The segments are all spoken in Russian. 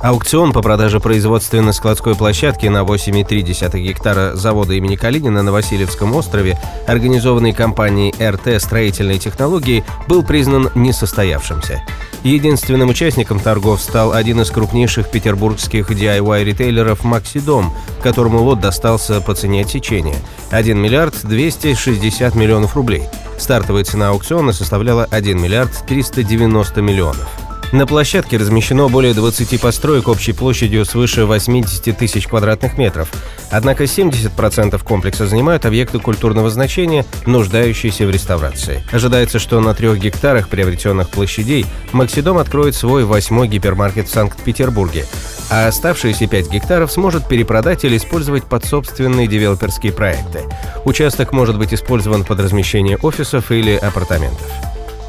Аукцион по продаже производственно-складской площадки на 8,3 гектара завода имени Калинина на Васильевском острове, организованный компанией РТ «Строительные технологии», был признан несостоявшимся. Единственным участником торгов стал один из крупнейших петербургских DIY-ритейлеров «Максидом», которому лот достался по цене отсечения – 1 миллиард 260 миллионов рублей. Стартовая цена аукциона составляла 1 миллиард 390 миллионов. На площадке размещено более 20 построек общей площадью свыше 80 тысяч квадратных метров. Однако 70% комплекса занимают объекты культурного значения, нуждающиеся в реставрации. Ожидается, что на трех гектарах приобретенных площадей Максидом откроет свой восьмой гипермаркет в Санкт-Петербурге, а оставшиеся 5 гектаров сможет перепродать или использовать под собственные девелоперские проекты. Участок может быть использован под размещение офисов или апартаментов.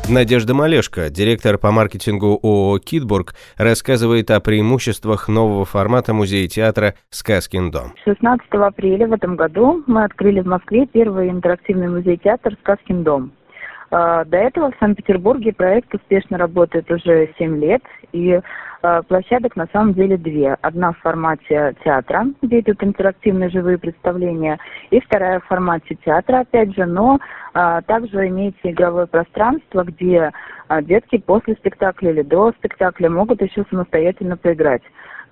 Надежда Малешко, директор по маркетингу ООО «Китбург», рассказывает о преимуществах нового формата музея-театра «Сказкин дом». 16 апреля в этом году мы открыли в Москве первый интерактивный музей-театр «Сказкин дом». А, до этого в Санкт-Петербурге проект успешно работает уже 7 лет, и а, площадок на самом деле две. Одна в формате театра, где идут интерактивные живые представления, и вторая в формате театра, опять же, но а, также имеется игровое пространство, где детки после спектакля или до спектакля могут еще самостоятельно поиграть.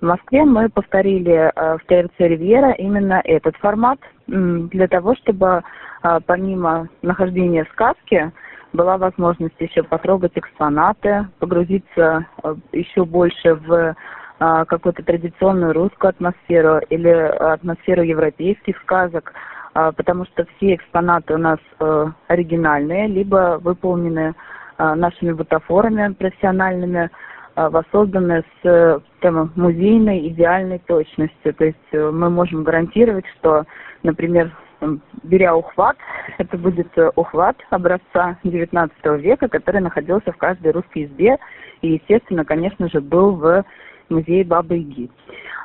В Москве мы повторили в ТРЦ «Ривьера» именно этот формат для того, чтобы помимо нахождения в сказке, была возможность еще потрогать экспонаты, погрузиться э, еще больше в э, какую-то традиционную русскую атмосферу или атмосферу европейских сказок, э, потому что все экспонаты у нас оригинальные, либо выполнены нашими бутафорами профессиональными, воссозданные с прямо музейной идеальной точностью. То есть мы можем гарантировать, что, например, беря ухват, это будет э, ухват образца XIX века, который находился в каждой русской избе и, естественно, конечно же, был в музее Бабы Яги.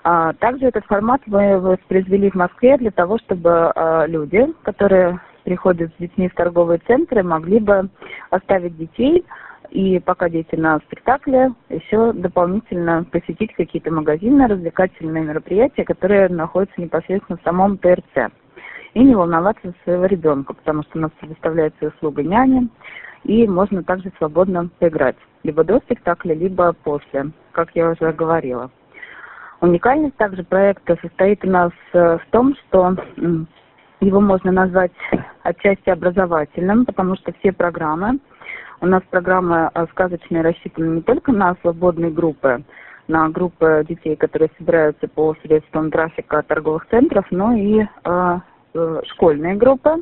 А, также этот формат мы воспроизвели в Москве для того, чтобы а, люди, которые приходят с детьми в торговые центры, могли бы оставить детей и пока дети на спектакле, еще дополнительно посетить какие-то магазины, развлекательные мероприятия, которые находятся непосредственно в самом ТРЦ и не волноваться за своего ребенка, потому что у нас предоставляется услуга няни, и можно также свободно поиграть, либо до спектакля, либо после, как я уже говорила. Уникальность также проекта состоит у нас э, в том, что его можно назвать отчасти образовательным, потому что все программы, у нас программы э, сказочные рассчитаны не только на свободные группы, на группы детей, которые собираются по средствам трафика торговых центров, но и э, Э, школьные группы,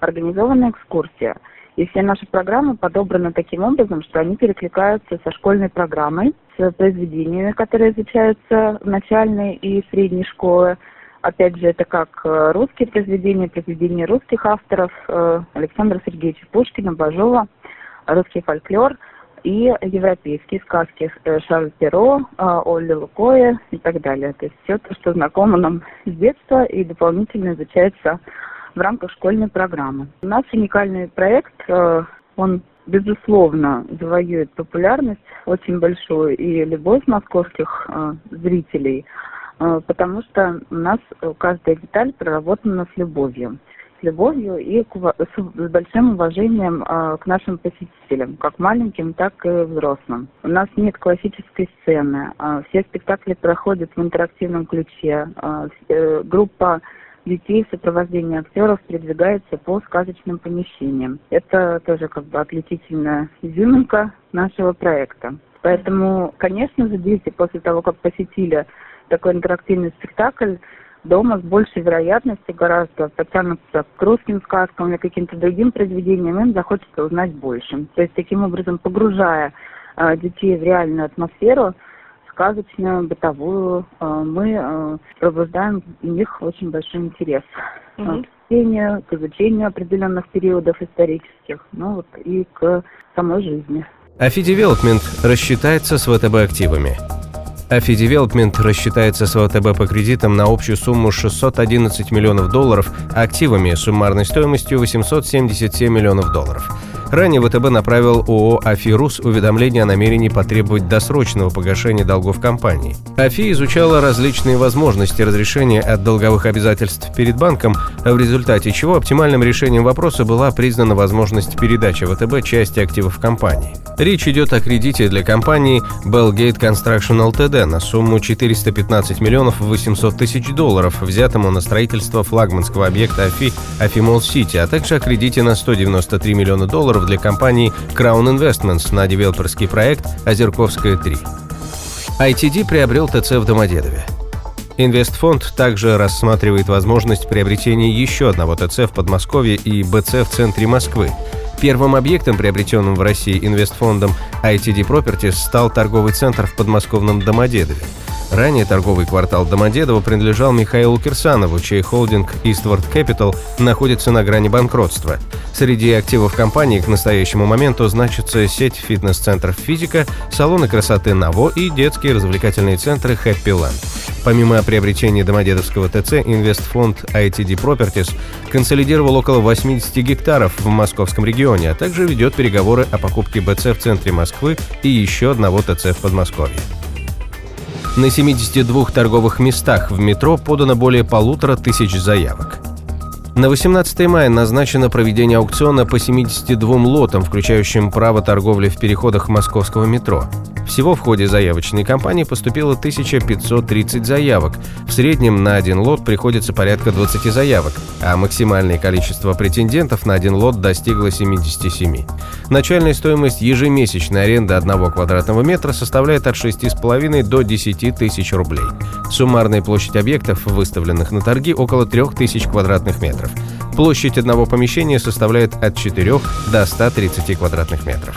организована экскурсия. И все наши программы подобраны таким образом, что они перекликаются со школьной программой, с произведениями, которые изучаются в начальной и средней школы. Опять же, это как э, русские произведения, произведения русских авторов э, Александра Сергеевича Пушкина, Бажова, русский фольклор и европейские сказки Шарль Перо, Олли Лукоя и так далее. То есть все то, что знакомо нам с детства и дополнительно изучается в рамках школьной программы. У нас уникальный проект, э, он безусловно завоюет популярность очень большую и любовь московских э, зрителей, э, потому что у нас каждая деталь проработана с любовью с любовью и с большим уважением а, к нашим посетителям, как маленьким, так и взрослым. У нас нет классической сцены. А, все спектакли проходят в интерактивном ключе. А, э, группа детей в сопровождении актеров передвигается по сказочным помещениям. Это тоже как бы отличительная изюминка нашего проекта. Поэтому, конечно же, дети после того, как посетили такой интерактивный спектакль, дома с большей вероятностью гораздо потянутся к русским сказкам или каким-то другим произведениям, им захочется узнать больше. То есть таким образом погружая э, детей в реальную атмосферу сказочную, бытовую. Мы пробуждаем в них очень большой интерес. Угу. К чтению, к изучению определенных периодов исторических, ну вот и к самой жизни. AFI Development рассчитается с ВТБ активами. AFI Development рассчитается с ВТБ по кредитам на общую сумму 611 миллионов долларов, активами суммарной стоимостью 877 миллионов долларов. Ранее ВТБ направил ООО «Афирус» уведомление о намерении потребовать досрочного погашения долгов компании. AFI изучала различные возможности разрешения от долговых обязательств перед банком, в результате чего оптимальным решением вопроса была признана возможность передачи ВТБ части активов компании. Речь идет о кредите для компании Bellgate Construction Ltd на сумму 415 миллионов 800 тысяч долларов, взятому на строительство флагманского объекта АФИ Афимол Сити, а также о кредите на 193 миллиона долларов долларов для компании Crown Investments на девелоперский проект «Озерковская 3». ITD приобрел ТЦ в Домодедове. Инвестфонд также рассматривает возможность приобретения еще одного ТЦ в Подмосковье и БЦ в центре Москвы. Первым объектом, приобретенным в России инвестфондом ITD Properties, стал торговый центр в подмосковном Домодедове. Ранее торговый квартал Домодедово принадлежал Михаилу Кирсанову, чей холдинг Eastward Capital находится на грани банкротства. Среди активов компании к настоящему моменту значится сеть фитнес-центров «Физика», салоны красоты «Наво» и детские развлекательные центры «Хэппи Ланд». Помимо приобретения Домодедовского ТЦ, инвестфонд ITD Properties консолидировал около 80 гектаров в московском регионе, а также ведет переговоры о покупке БЦ в центре Москвы и еще одного ТЦ в Подмосковье. На 72 торговых местах в метро подано более полутора тысяч заявок. На 18 мая назначено проведение аукциона по 72 лотам, включающим право торговли в переходах московского метро. Всего в ходе заявочной кампании поступило 1530 заявок. В среднем на один лот приходится порядка 20 заявок, а максимальное количество претендентов на один лот достигло 77. Начальная стоимость ежемесячной аренды одного квадратного метра составляет от 6,5 до 10 тысяч рублей. Суммарная площадь объектов, выставленных на торги, около 3000 квадратных метров. Площадь одного помещения составляет от 4 до 130 квадратных метров.